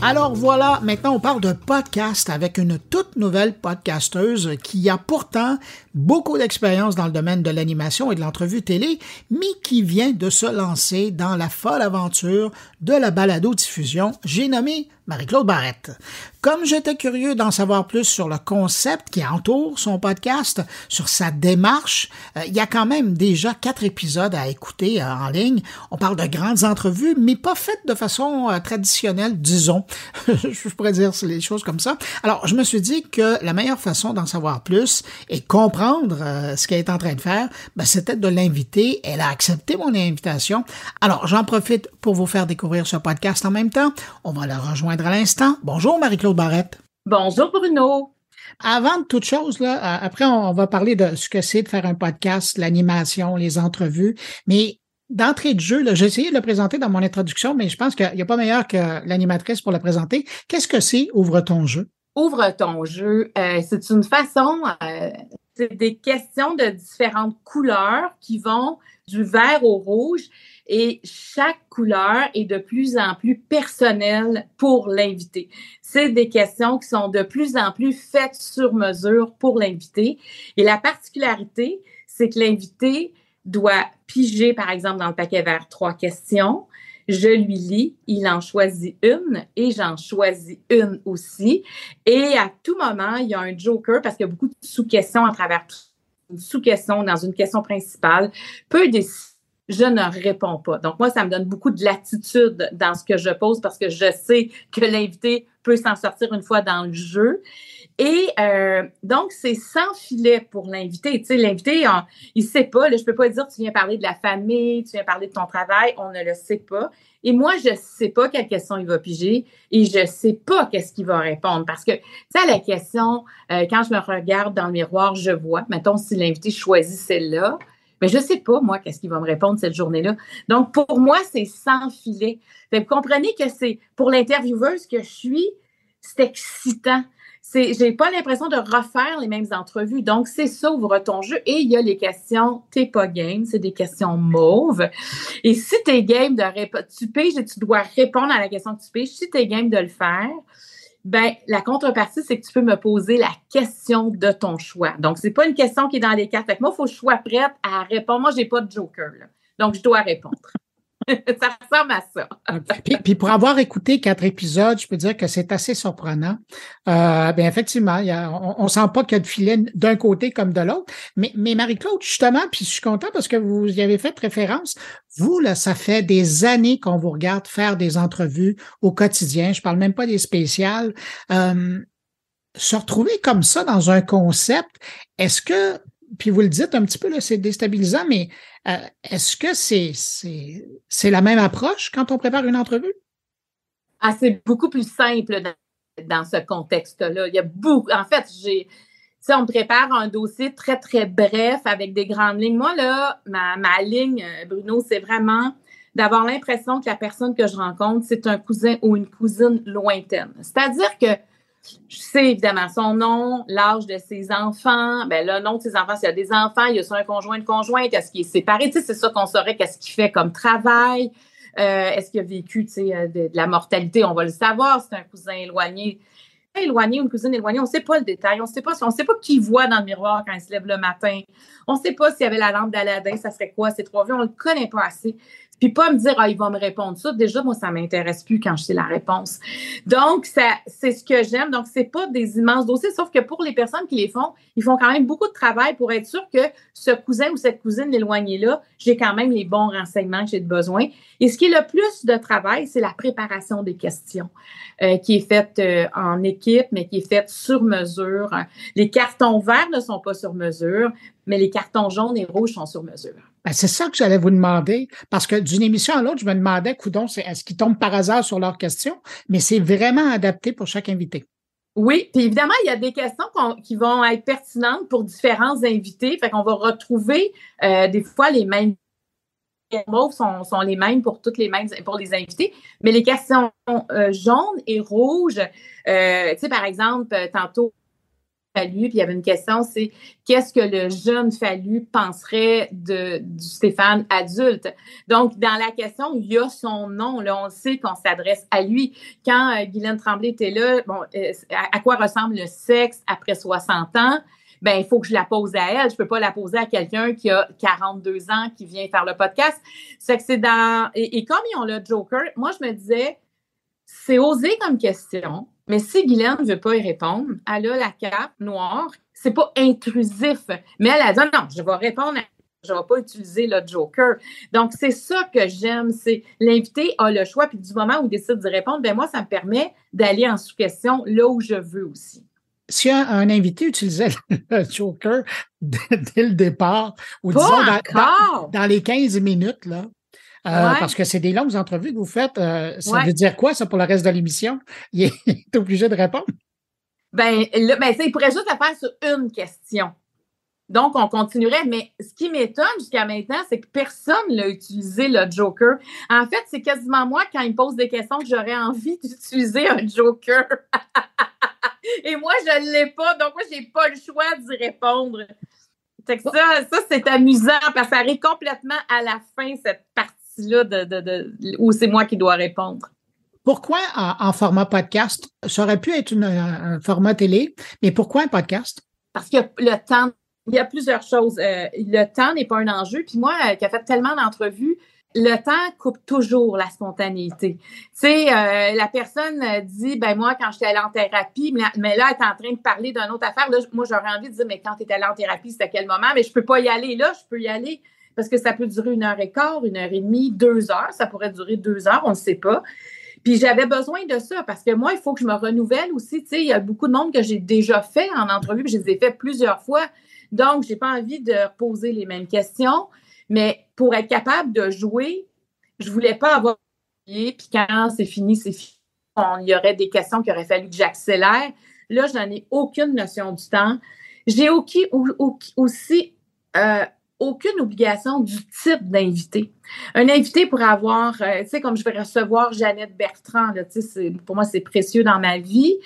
Alors voilà, maintenant on parle de podcast avec une toute nouvelle podcasteuse qui a pourtant beaucoup d'expérience dans le domaine de l'animation et de l'entrevue télé, mais qui vient de se lancer dans la folle aventure de la balado-diffusion. J'ai nommé Marie-Claude Barrette. Comme j'étais curieux d'en savoir plus sur le concept qui entoure son podcast, sur sa démarche, euh, il y a quand même déjà quatre épisodes à écouter euh, en ligne. On parle de grandes entrevues, mais pas faites de façon euh, traditionnelle, disons. je pourrais dire les choses comme ça. Alors, je me suis dit que la meilleure façon d'en savoir plus et comprendre ce qu'elle est en train de faire, ben, c'était de l'inviter. Elle a accepté mon invitation. Alors, j'en profite pour vous faire découvrir ce podcast en même temps. On va la rejoindre à l'instant. Bonjour Marie-Claude Barrette. Bonjour Bruno. Avant de toute chose, là, euh, après, on va parler de ce que c'est de faire un podcast, l'animation, les entrevues. Mais d'entrée de jeu, j'ai essayé de le présenter dans mon introduction, mais je pense qu'il n'y a pas meilleur que l'animatrice pour le présenter. Qu'est-ce que c'est Ouvre ton jeu? Ouvre ton jeu, euh, c'est une façon, euh, c'est des questions de différentes couleurs qui vont du vert au rouge et chaque couleur est de plus en plus personnelle pour l'invité. C'est des questions qui sont de plus en plus faites sur mesure pour l'invité. Et la particularité, c'est que l'invité doit piger, par exemple, dans le paquet vert, trois questions. Je lui lis, il en choisit une et j'en choisis une aussi. Et à tout moment, il y a un joker parce qu'il y a beaucoup de sous-questions à travers une sous-question dans une question principale peut décider je ne réponds pas. Donc, moi, ça me donne beaucoup de latitude dans ce que je pose parce que je sais que l'invité peut s'en sortir une fois dans le jeu. Et euh, donc, c'est sans filet pour l'invité. Tu sais, l'invité, il ne sait pas. Je ne peux pas dire tu viens parler de la famille, tu viens parler de ton travail. On ne le sait pas. Et moi, je ne sais pas quelle question il va piger et je ne sais pas qu'est-ce qu'il va répondre. Parce que, tu sais, la question, euh, quand je me regarde dans le miroir, je vois, mettons, si l'invité choisit celle-là, mais je ne sais pas, moi, qu'est-ce qu'il va me répondre cette journée-là. Donc, pour moi, c'est sans filet. vous comprenez que c'est pour l'intervieweuse que je suis, c'est excitant. C'est, j'ai pas l'impression de refaire les mêmes entrevues. Donc, c'est ça, ouvre ton jeu. Et il y a les questions, t'es pas game, c'est des questions mauves. Et si t'es game de tu piges et tu dois répondre à la question que tu piges. Si t'es game de le faire, ben, la contrepartie, c'est que tu peux me poser la question de ton choix. Donc, c'est pas une question qui est dans les cartes. Fait moi, il faut que je sois prête à répondre. Moi, j'ai pas de joker, Donc, je dois répondre. ça ressemble à ça. puis, pour avoir écouté quatre épisodes, je peux dire que c'est assez surprenant. Euh, bien, effectivement, on, ne sent pas qu'il y a de filet d'un côté comme de l'autre. Mais, mais Marie-Claude, justement, puis je suis content parce que vous y avez fait référence. Vous, là, ça fait des années qu'on vous regarde faire des entrevues au quotidien. Je parle même pas des spéciales. Euh, se retrouver comme ça dans un concept, est-ce que puis vous le dites un petit peu, c'est déstabilisant, mais euh, est-ce que c'est, c'est, la même approche quand on prépare une entrevue? Ah, c'est beaucoup plus simple dans, ce contexte-là. Il y a beaucoup. En fait, j'ai. Si on prépare un dossier très, très bref avec des grandes lignes. Moi, là, ma, ma ligne, euh, Bruno, c'est vraiment d'avoir l'impression que la personne que je rencontre, c'est un cousin ou une cousine lointaine. C'est-à-dire que je sais évidemment son nom, l'âge de ses enfants. Ben le nom de ses enfants, s'il y a des enfants, il y a un conjoint, de conjointe, est-ce qu'il est séparé? Tu sais, c'est ça qu'on saurait qu'est-ce qu'il fait comme travail. Euh, est-ce qu'il a vécu tu sais, euh, de, la mortalité? On va le savoir. C'est un cousin éloigné. Éloigné ou une cousine éloignée, on ne sait pas le détail. On ne sait pas, on sait pas qui voit dans le miroir quand il se lève le matin. On ne sait pas s'il y avait la lampe d'Aladin, ça serait quoi ces trois vues. On ne le connaît pas assez. Puis pas me dire, ah, il va me répondre ça. Déjà, moi, ça m'intéresse plus quand je sais la réponse. Donc, ça, c'est ce que j'aime. Donc, c'est pas des immenses dossiers, sauf que pour les personnes qui les font, ils font quand même beaucoup de travail pour être sûr que ce cousin ou cette cousine éloignée-là, j'ai quand même les bons renseignements que j'ai besoin. Et ce qui est le plus de travail, c'est la préparation des questions, euh, qui est faite euh, en équipe, mais qui est faite sur mesure. Les cartons verts ne sont pas sur mesure, mais les cartons jaunes et rouges sont sur mesure. Ben, c'est ça que j'allais vous demander, parce que d'une émission à l'autre, je me demandais, coudon, est-ce qu'ils tombent par hasard sur leurs questions, mais c'est vraiment adapté pour chaque invité. Oui, puis évidemment, il y a des questions qui vont être pertinentes pour différents invités. Fait qu'on va retrouver euh, des fois les mêmes mots sont, les mêmes pour toutes les mêmes pour les invités, mais les questions euh, jaunes et rouges, euh, tu sais, par exemple, tantôt, Puis il y avait une question, c'est qu'est-ce que le jeune Fallu penserait de, du Stéphane adulte? Donc, dans la question, il y a son nom, là, on sait qu'on s'adresse à lui. Quand euh, Guylaine Tremblay était là, bon, euh, à, quoi ressemble le sexe après 60 ans? ben il faut que je la pose à elle. Je peux pas la poser à quelqu'un qui a 42 ans, qui vient faire le podcast. C'est que c'est dans... Et, comme ils ont le Joker, moi, je me disais, c'est osé comme question, mais si Guylaine ne veut pas y répondre, elle a la cape noire, c'est pas intrusif. Mais elle a dit non, je vais répondre je ne vais pas utiliser le joker. Donc, c'est ça que j'aime, c'est l'invité a le choix, puis du moment où il décide de répondre, ben moi, ça me permet d'aller en sous-question là où je veux aussi. Si un, invité utilisait le joker dès, le départ, ou disons dans, les 15 minutes, là, euh, parce que c'est des longues entrevues que vous faites. Euh, ça veut dire quoi, ça, pour le reste de l'émission? Il est obligé de répondre? Ben, là, ben, il pourrait juste le faire sur une question. Donc, on continuerait. Mais ce qui m'étonne jusqu'à maintenant, c'est que personne n'a utilisé le Joker. En fait, c'est quasiment moi, quand il me pose des questions, que j'aurais envie d'utiliser un Joker. Et moi, je ne l'ai pas. Donc, moi, je n'ai pas le choix d'y répondre. ça, ça c'est amusant parce que ça arrive complètement à la fin, cette partie là de, où c'est moi qui dois répondre. Pourquoi en, format podcast? Ça aurait pu être un format télé, mais pourquoi un podcast? Parce que le temps, il y a plusieurs choses. Euh, le temps n'est pas un enjeu. Puis moi, euh, qui a fait tellement d'entrevues, le temps coupe toujours la spontanéité. Tu sais, euh, la personne dit, ben moi, quand j'étais allée en thérapie, mais, là, elle est en train de parler d'une autre affaire. Là, moi, j'aurais envie de dire, mais quand tu es allée en thérapie, c'était à quel moment? Mais je peux pas y aller là, je peux y aller parce que ça peut durer une heure et quart, une heure et demie, deux heures. Ça pourrait durer deux heures, on ne sait pas. Puis j'avais besoin de ça parce que moi, il faut que je me renouvelle aussi. Tu sais, il y a beaucoup de monde que j'ai déjà fait en entrevue, puis je les ai fait plusieurs fois. Donc, je n'ai pas envie de poser les mêmes questions. Mais pour être capable de jouer, je ne voulais pas avoir puis quand c'est fini, c'est fini. Il y aurait des questions qu'il aurait fallu que j'accélère. Là, je n'en ai aucune notion du temps. J'ai aussi euh, aucune obligation du type d'invité. Un invité pourrait avoir, euh, tu sais, comme je vais recevoir Jeannette Bertrand, là, pour moi, c'est précieux dans ma vie,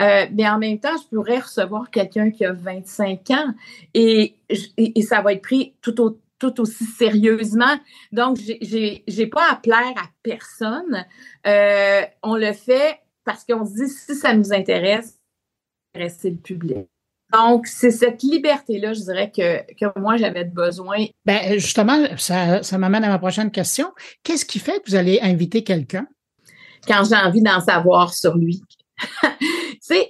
euh, mais en même temps, je pourrais recevoir quelqu'un qui a 25 ans et, ça va être pris tout, au, tout aussi sérieusement. Donc, j'ai pas à plaire à personne. Euh, on le fait parce qu'on se dit, si ça nous intéresse, intéresser le public. Donc, c'est cette liberté-là, je dirais, que, que moi, j'avais besoin. Ben, justement, ça, ça m'amène à ma prochaine question. Qu'est-ce qui fait que vous allez inviter quelqu'un? Quand j'ai envie d'en savoir sur lui. tu sais,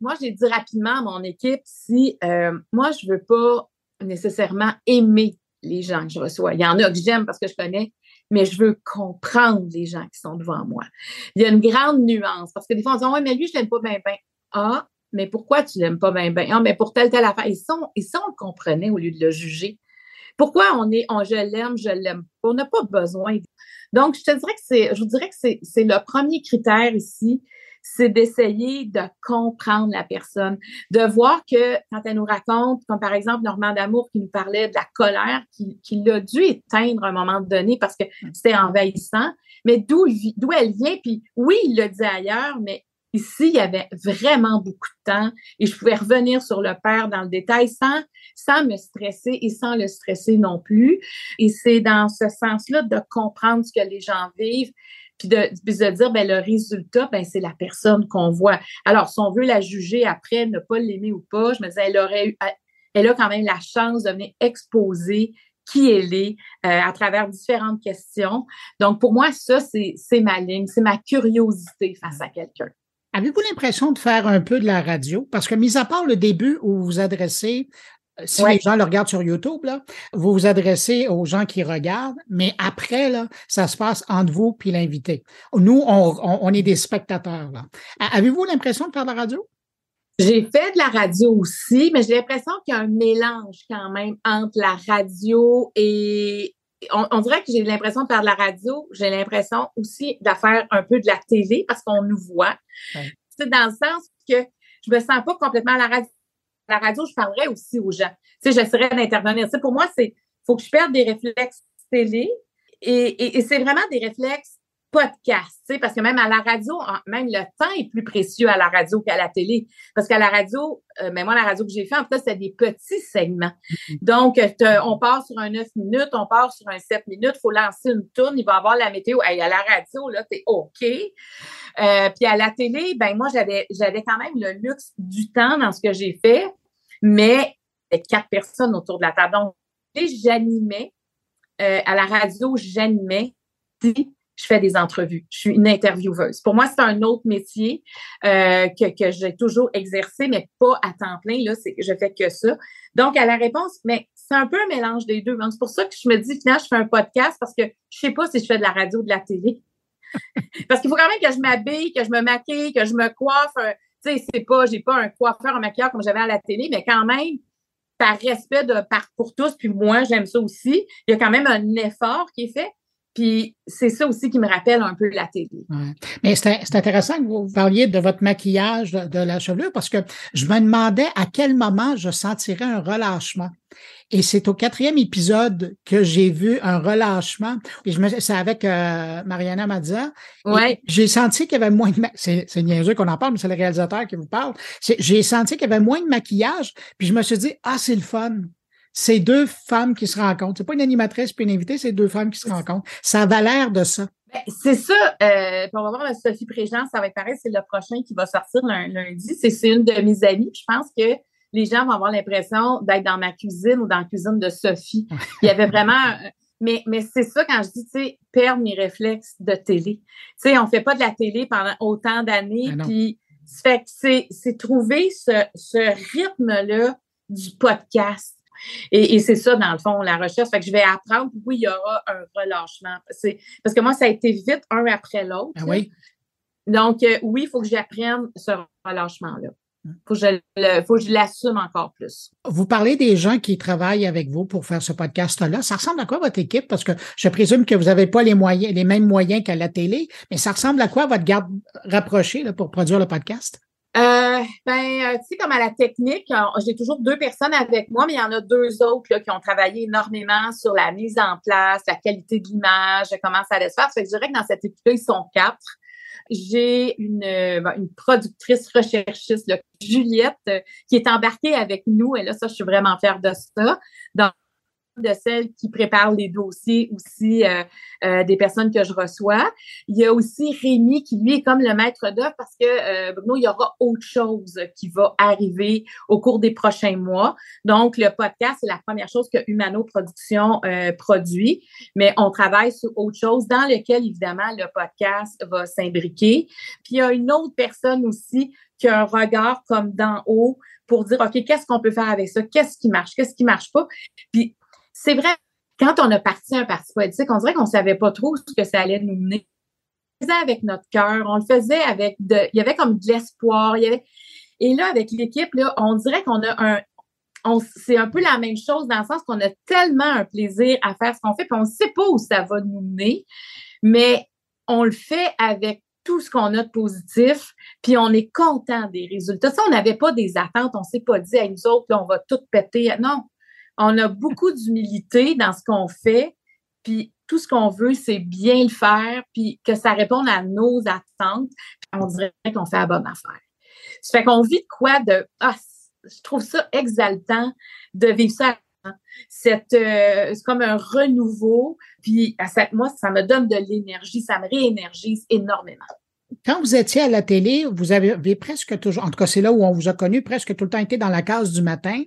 moi, j'ai dit rapidement à mon équipe, si euh, moi, je veux pas nécessairement aimer les gens que je reçois. Il y en a que j'aime parce que je connais, mais je veux comprendre les gens qui sont devant moi. Il y a une grande nuance parce que des fois, on dit, oui, mais lui, je l'aime pas bien, bien. Ah, mais pourquoi tu l'aimes pas bien, bien? Ah, mais pour telle, telle affaire. Et ça, on, et ça, on le comprenait au lieu de le juger. Pourquoi on est, on, je l'aime, je l'aime? On n'a pas besoin. Donc, je te dirais que c'est, je vous dirais que c'est, c'est le premier critère ici, c'est d'essayer de comprendre la personne, de voir que quand elle nous raconte, comme par exemple Normand D'Amour qui nous parlait de la colère qu'il qui a dû éteindre à un moment donné parce que c'était envahissant, mais d'où, d'où elle vient, puis oui, il l'a dit ailleurs, mais Ici, il y avait vraiment beaucoup de temps et je pouvais revenir sur le père dans le détail sans, sans me stresser et sans le stresser non plus. Et c'est dans ce sens-là de comprendre ce que les gens vivent puis de, de dire ben le résultat ben c'est la personne qu'on voit. Alors si on veut la juger après ne pas l'aimer ou pas, je me disais elle aurait eu elle a quand même la chance de venir exposer qui elle est euh, à travers différentes questions. Donc pour moi ça c'est ma ligne, c'est ma curiosité face à quelqu'un. Avez-vous l'impression de faire un peu de la radio? Parce que, mis à part le début où vous vous adressez, euh, si les gens le regardent sur YouTube, là, vous vous adressez aux gens qui regardent, mais après, là, ça se passe entre vous puis l'invité. Nous, on, est des spectateurs. Avez-vous l'impression de faire de la radio? J'ai fait de la radio aussi, mais j'ai l'impression qu'il y a un mélange quand même entre la radio et, on, dirait que j'ai l'impression de faire de la radio, j'ai l'impression aussi de faire un peu de la télé parce qu'on nous voit. C'est dans le sens que je me sens pas complètement à la radio. la radio, je parlerais aussi aux gens. Tu sais, j'essaierais d'intervenir. pour moi, c'est faut que je perde des réflexes télé et, et, c'est vraiment des réflexes podcast, parce que même à la radio, même le temps est plus précieux à la radio qu'à la télé. Parce qu'à la radio, mais euh, ben, moi, la radio que j'ai fait, en fait, c'était des petits segments. Mm-hmm. Donc, on part sur un 9 minutes, on part sur un 7 minutes, il faut lancer une tourne, il va avoir la météo. à la radio, là, t'es OK. Euh, puis à la télé, ben moi, j'avais, j'avais quand même le luxe du temps dans ce que j'ai fait, mais il y quatre personnes autour de la table. Donc, j'animais. Euh, à la radio, j'animais je fais des entrevues. Je suis une intervieweuse. Pour moi, c'est un autre métier euh, que, que j'ai toujours exercé, mais pas à temps plein. Là, c'est, je fais que ça. Donc, à la réponse, mais c'est un peu un mélange des deux. c'est pour ça que je me dis, finalement, je fais un podcast parce que je sais pas si je fais de la radio ou de la télé. parce qu'il faut quand même que je m'habille, que je me maquille, que je me coiffe. Tu sais, c'est pas, j'ai pas un coiffeur, un maquilleur comme j'avais à la télé, mais quand même, par respect de, par, pour tous, puis moi, j'aime ça aussi, il y a quand même un effort qui est fait. Puis c'est ça aussi qui me rappelle un peu la télé. Mais c'est intéressant que vous parliez de votre maquillage de, la chevelure parce que je me demandais à quel moment je sentirais un relâchement. Et c'est au quatrième épisode que j'ai vu un relâchement. Et je me, c'est avec euh, Mariana Mazza. Ouais. J'ai senti qu'il y avait moins de, c'est, c'est niaiseux qu'on en parle, mais c'est le réalisateur qui vous parle. j'ai senti qu'il y avait moins de maquillage. Puis je me suis dit, ah, c'est le fun c'est deux femmes qui se rencontrent. C'est pas une animatrice puis une invitée, c'est deux femmes qui se rencontrent. Ça a l'air de ça. Ben, c'est ça. Euh, on va voir Sophie Préjean, ça va être pareil, c'est le prochain qui va sortir lundi. C'est une de mes amies. Je pense que les gens vont avoir l'impression d'être dans ma cuisine ou dans la cuisine de Sophie. Il y avait vraiment. Mais, mais c'est ça quand je dis, tu sais, perdre mes réflexes de télé. Tu sais, on fait pas de la télé pendant autant d'années, ben puis fait c'est trouver ce, ce rythme-là du podcast. Et, c'est ça, dans le fond, la recherche. Fait que je vais apprendre, oui, il y aura un relâchement. parce que moi, ça a été vite un après l'autre. Ah oui? Donc, euh, oui, il faut que j'apprenne ce relâchement-là. Il faut que je l'assume encore plus. Vous parlez des gens qui travaillent avec vous pour faire ce podcast-là. Ça ressemble à quoi votre équipe? Parce que je présume que vous n'avez pas les moyens, les mêmes moyens qu'à la télé, mais ça ressemble à quoi votre garde rapprochée pour produire le podcast? Euh, ben, euh, tu sais, comme à la technique, j'ai toujours deux personnes avec moi, mais il y en a deux autres là, qui ont travaillé énormément sur la mise en place, la qualité de l'image, comment ça allait se faire. Fait que je dirais que dans cette équipe-là, ils sont quatre. J'ai une, euh, une productrice recherchiste, Juliette, qui est embarquée avec nous. Et là, ça, je suis vraiment fière de ça. De celles qui préparent les dossiers aussi euh, euh, des personnes que je reçois. Il y a aussi Rémi qui, lui, est comme le maître d'œuvre parce que, euh, Bruno, il y aura autre chose qui va arriver au cours des prochains mois. Donc, le podcast, c'est la première chose que Humano Production produit, mais on travaille sur autre chose dans lequel, évidemment, le podcast va s'imbriquer. Puis, il y a une autre personne aussi qui a un regard comme d'en haut pour dire, OK, qu'est-ce qu'on peut faire avec ça? Qu'est-ce qui marche? Qu'est-ce qui marche pas? Puis, c'est vrai, quand on a parti un parti politique, on dirait qu'on savait pas trop ce que ça allait nous mener. On le faisait avec notre cœur, on le faisait avec de, il y avait comme de l'espoir, et là, avec l'équipe, on dirait qu'on a un, c'est un peu la même chose dans le sens qu'on a tellement un plaisir à faire ce qu'on fait, puis on ne sait pas où ça va nous mener, mais on le fait avec tout ce qu'on a de positif, puis on est content des résultats. Ça, on n'avait pas des attentes, on ne s'est pas dit à nous autres, là, on va tout péter. Non, on a beaucoup d'humilité dans ce qu'on fait, puis tout ce qu'on veut, c'est bien le faire, puis que ça réponde à nos attentes. On dirait qu'on fait la bonne affaire. Ça fait qu'on vit de quoi de ah, je trouve ça exaltant de vivre ça. C'est euh, comme un renouveau, puis à cette, moi, ça me donne de l'énergie, ça me réénergise énormément quand vous étiez à la télé, vous avez presque toujours, en tout cas c'est là où on vous a connu, presque tout le temps été dans la case du matin.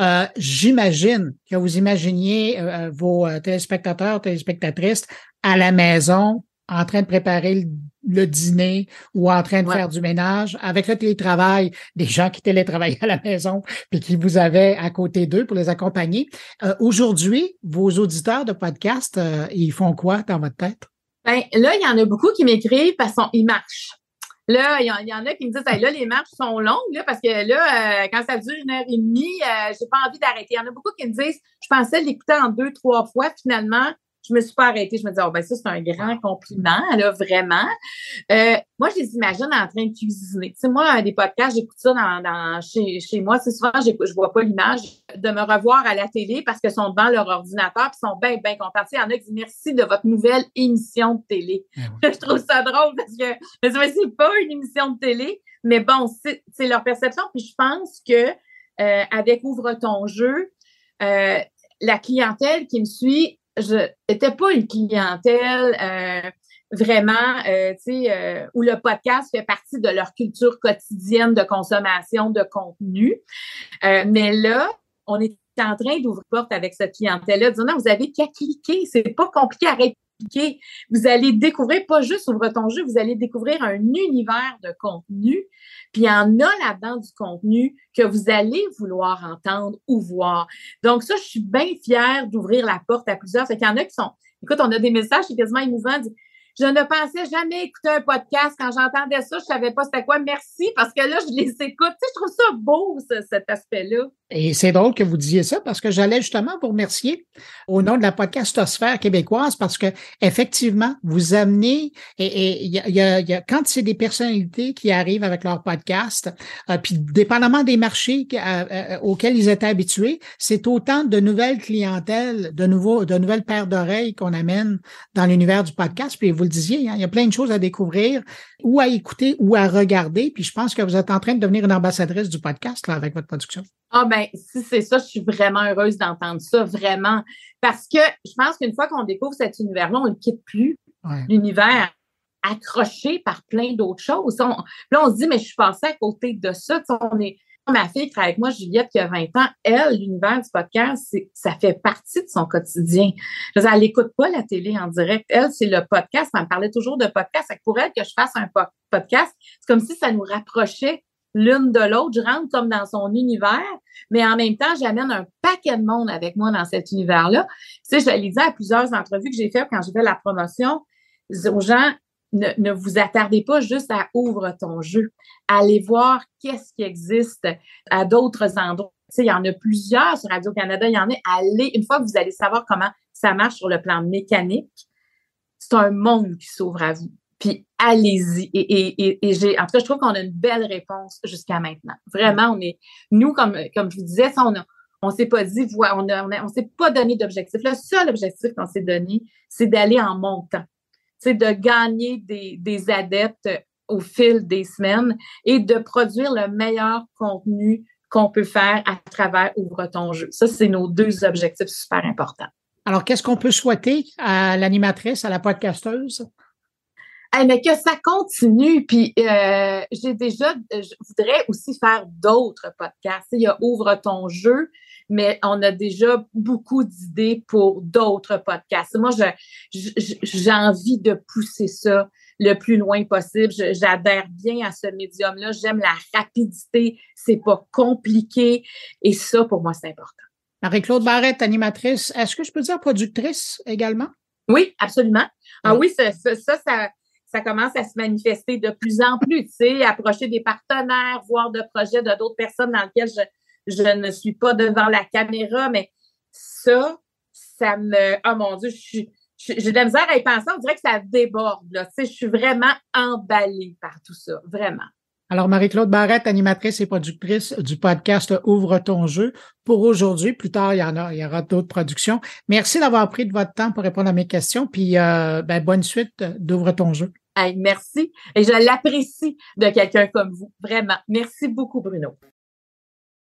Euh, j'imagine que vous imaginiez euh, vos euh, téléspectateurs, téléspectatrices à la maison, en train de préparer le, dîner ou en train de faire du ménage. Avec le télétravail, des gens qui télétravaillent à la maison puis qui vous avaient à côté d'eux pour les accompagner. Aujourd'hui, vos auditeurs de podcast, ils font quoi dans votre tête? Ben, là, il y en a beaucoup qui m'écrivent parce qu'ils marchent. Là, il y, en a qui me disent, là, les marches sont longues, parce que là, euh, quand ça dure une heure et demie, euh, j'ai pas envie d'arrêter. Il y en a beaucoup qui me disent, je pensais l'écouter en deux, trois fois. Finalement, je me suis pas arrêtée. Je me disais, oh, ben ça, c'est un grand compliment, là, vraiment. Euh, moi, je les imagine en train de cuisiner. Tu sais, moi, des podcasts, j'écoute ça dans, chez, chez moi. C'est souvent, je vois pas l'image de me revoir à la télé parce qu'ils sont devant leur ordinateur puis sont bien, bien contents. il y en a qui disent merci de votre nouvelle émission de télé. Eh je trouve ça drôle parce que c'est pas une émission de télé, mais bon, c'est leur perception. Puis je pense que euh, avec Ouvre ton jeu, euh, la clientèle qui me suit, je n'étais pas une clientèle euh, vraiment, euh, tu sais, euh, où le podcast fait partie de leur culture quotidienne de consommation de contenu. mais là, on est en train d'ouvrir porte avec cette clientèle-là, disant non, vous avez qu'à cliquer, c'est pas compliqué à Vous allez découvrir, pas juste ouvre ton jeu, vous allez découvrir un univers de contenu puis il y en a là-dedans du contenu que vous allez vouloir entendre ou voir. Donc ça, je suis bien fière d'ouvrir la porte à plusieurs. C'est qu'il y en a qui sont, écoute, on a des messages sont quasiment émouvants. Je ne pensais jamais écouter un podcast. Quand j'entendais ça, je savais pas c'était quoi. Merci, parce que là, je les écoute. Tu sais, je trouve ça beau, cet aspect-là. Et c'est drôle que vous disiez ça parce que j'allais justement vous remercier au nom de la podcastosphère québécoise parce que effectivement, vous amenez et il y a, y a, quand c'est des personnalités qui arrivent avec leur podcast, euh, puis dépendamment des marchés euh, euh, auxquels ils étaient habitués, c'est autant de nouvelles clientèles, de nouveaux, de nouvelles paires d'oreilles qu'on amène dans l'univers du podcast. Puis vous le disiez, hein, il y a plein de choses à découvrir, ou à écouter, ou à regarder. Puis je pense que vous êtes en train de devenir une ambassadrice du podcast là, avec votre production. Ah ben, si c'est ça, je suis vraiment heureuse d'entendre ça, vraiment. Parce que je pense qu'une fois qu'on découvre cet univers-là, on ne quitte plus. L'univers accroché par plein d'autres choses. là, on se dit, mais je suis passée à côté de ça. On est, ma fille qui travaille avec moi, Juliette, qui a 20 ans, elle, l'univers du podcast, ça fait partie de son quotidien. Je elle n'écoute pas la télé en direct. Elle, c'est le podcast. Elle me parlait toujours de podcast. Pour elle, que je fasse un podcast, c'est comme si ça nous rapprochait l'une de l'autre. Je rentre comme dans son univers, mais en même temps, j'amène un paquet de monde avec moi dans cet univers-là. Tu sais, je l'ai dit à plusieurs entrevues que j'ai faites quand j'ai fait la promotion aux gens, ne, vous attardez pas juste à ouvre ton jeu. Allez voir qu'est-ce qui existe à d'autres endroits. Tu sais, il y en a plusieurs sur Radio-Canada, il y en a. Allez, une fois que vous allez savoir comment ça marche sur le plan mécanique, c'est un monde qui s'ouvre à vous puis allez-y. Et, et, j'ai, en tout cas, je trouve qu'on a une belle réponse jusqu'à maintenant. Vraiment, on est, nous, comme, comme je vous disais, ça, on a, on s'est pas dit, on a, on, s'est pas donné d'objectif. Le seul objectif qu'on s'est donné, c'est d'aller en montant. C'est de gagner des, des adeptes au fil des semaines et de produire le meilleur contenu qu'on peut faire à travers Ouvre ton jeu. Ça, c'est nos deux objectifs super importants. Alors, qu'est-ce qu'on peut souhaiter à l'animatrice, à la podcasteuse? Mais que ça continue. Puis euh, j'ai déjà, je voudrais aussi faire d'autres podcasts. Il y a Ouvre ton jeu, mais on a déjà beaucoup d'idées pour d'autres podcasts. Moi, j'ai envie de pousser ça le plus loin possible. J'adhère bien à ce médium-là. J'aime la rapidité. C'est pas compliqué. Et ça, pour moi, c'est important. Marie-Claude Barrette, animatrice. Est-ce que je peux dire productrice également? Oui, absolument. Ah oui, ça, ça, ça, ça commence à se manifester de plus en plus, tu sais, approcher des partenaires, voir de projets de d'autres personnes dans lesquels je, je ne suis pas devant la caméra, mais ça, ça me, oh mon Dieu, j'ai de la misère à y penser, on dirait que ça déborde, là, tu sais, je suis vraiment emballée par tout ça, vraiment. Alors, Marie-Claude Barrette, animatrice et productrice du podcast Ouvre ton jeu. Pour aujourd'hui, plus tard, il y en a, il y aura d'autres productions. Merci d'avoir pris de votre temps pour répondre à mes questions. Puis, euh, ben, bonne suite d'Ouvre ton jeu. merci. Et je l'apprécie de quelqu'un comme vous. Vraiment. Merci beaucoup, Bruno.